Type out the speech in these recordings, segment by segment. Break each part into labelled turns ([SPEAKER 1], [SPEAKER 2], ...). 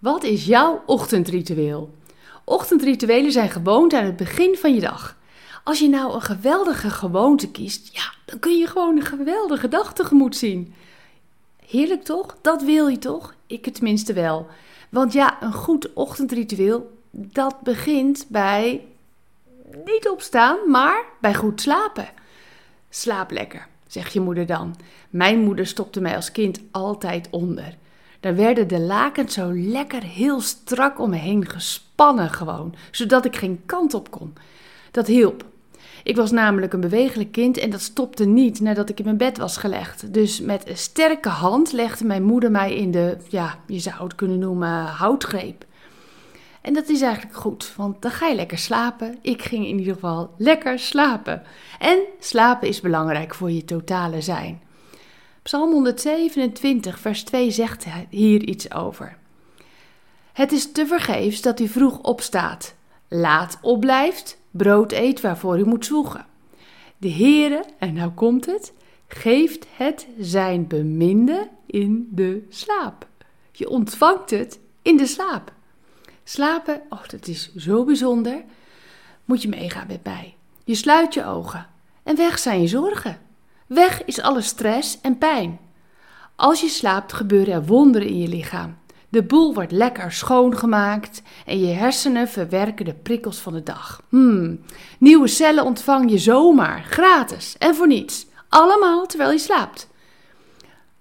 [SPEAKER 1] Wat is jouw ochtendritueel? Ochtendrituelen zijn gewoonten aan het begin van je dag. Als je nou een geweldige gewoonte kiest, ja, dan kun je gewoon een geweldige dag tegemoet zien. Heerlijk toch? Dat wil je toch? Ik het tenminste wel. Want ja, een goed ochtendritueel, dat begint bij niet opstaan, maar bij goed slapen. Slaap lekker, zegt je moeder dan. Mijn moeder stopte mij als kind altijd onder. Daar werden de lakens zo lekker heel strak om me heen gespannen gewoon, zodat ik geen kant op kon. Dat hielp. Ik was namelijk een bewegelijk kind en dat stopte niet nadat ik in mijn bed was gelegd. Dus met een sterke hand legde mijn moeder mij in de, ja, je zou het kunnen noemen, houtgreep. En dat is eigenlijk goed, want dan ga je lekker slapen. Ik ging in ieder geval lekker slapen. En slapen is belangrijk voor je totale zijn. Psalm 127, vers 2 zegt hier iets over. Het is te vergeefs dat u vroeg opstaat, laat opblijft, brood eet waarvoor u moet zwoegen. De Heere, en nou komt het, geeft het zijn beminde in de slaap. Je ontvangt het in de slaap. Slapen, oh, dat is zo bijzonder. Moet je meegaan met mij. Je sluit je ogen en weg zijn je zorgen. Weg is alle stress en pijn. Als je slaapt gebeuren er wonderen in je lichaam. De boel wordt lekker schoongemaakt en je hersenen verwerken de prikkels van de dag. Hmm, nieuwe cellen ontvang je zomaar, gratis en voor niets. Allemaal terwijl je slaapt.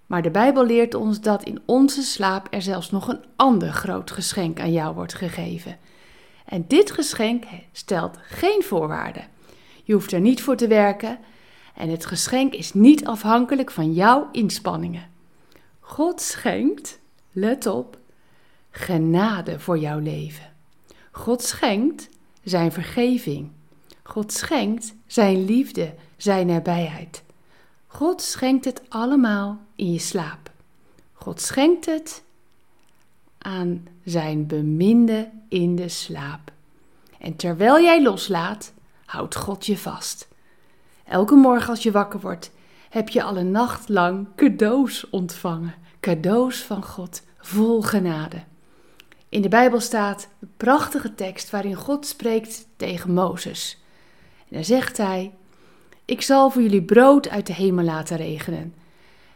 [SPEAKER 1] Maar de Bijbel leert ons dat in onze slaap er zelfs nog een ander groot geschenk aan jou wordt gegeven. En dit geschenk stelt geen voorwaarden. Je hoeft er niet voor te werken en het geschenk is niet afhankelijk van jouw inspanningen. God schenkt, let op, genade voor jouw leven. God schenkt zijn vergeving. God schenkt zijn liefde, zijn nabijheid. God schenkt het allemaal in je slaap. God schenkt het aan zijn beminde in de slaap. En terwijl jij loslaat, houdt God je vast. Elke morgen als je wakker wordt, heb je al een nacht lang cadeaus ontvangen. Cadeaus van God, vol genade. In de Bijbel staat een prachtige tekst waarin God spreekt tegen Mozes. En dan zegt hij: Ik zal voor jullie brood uit de hemel laten regenen.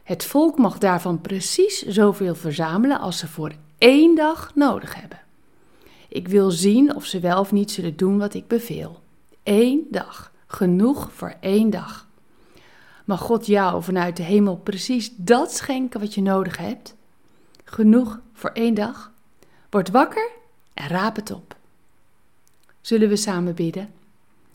[SPEAKER 1] Het volk mag daarvan precies zoveel verzamelen als ze voor één dag nodig hebben. Ik wil zien of ze wel of niet zullen doen wat ik beveel. Eén dag, genoeg voor één dag. Mag God jou vanuit de hemel precies dat schenken wat je nodig hebt? Genoeg voor één dag? Word wakker en raap het op. Zullen we samen bidden?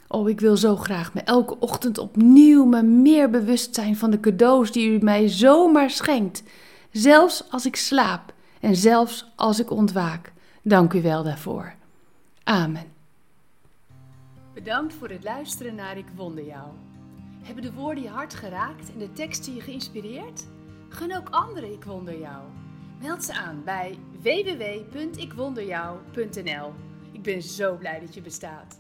[SPEAKER 1] Oh, ik wil zo graag me elke ochtend opnieuw me meer bewust zijn van de cadeaus die u mij zomaar schenkt. Zelfs als ik slaap en zelfs als ik ontwaak. Dank u wel daarvoor. Amen. Bedankt voor het luisteren naar Ik Wonder Jou. Hebben de woorden je hart geraakt en de teksten je geïnspireerd? Gun ook anderen Ik Wonder Jou. Meld ze aan bij www.ikwonderjou.nl. Ik ben zo blij dat je bestaat.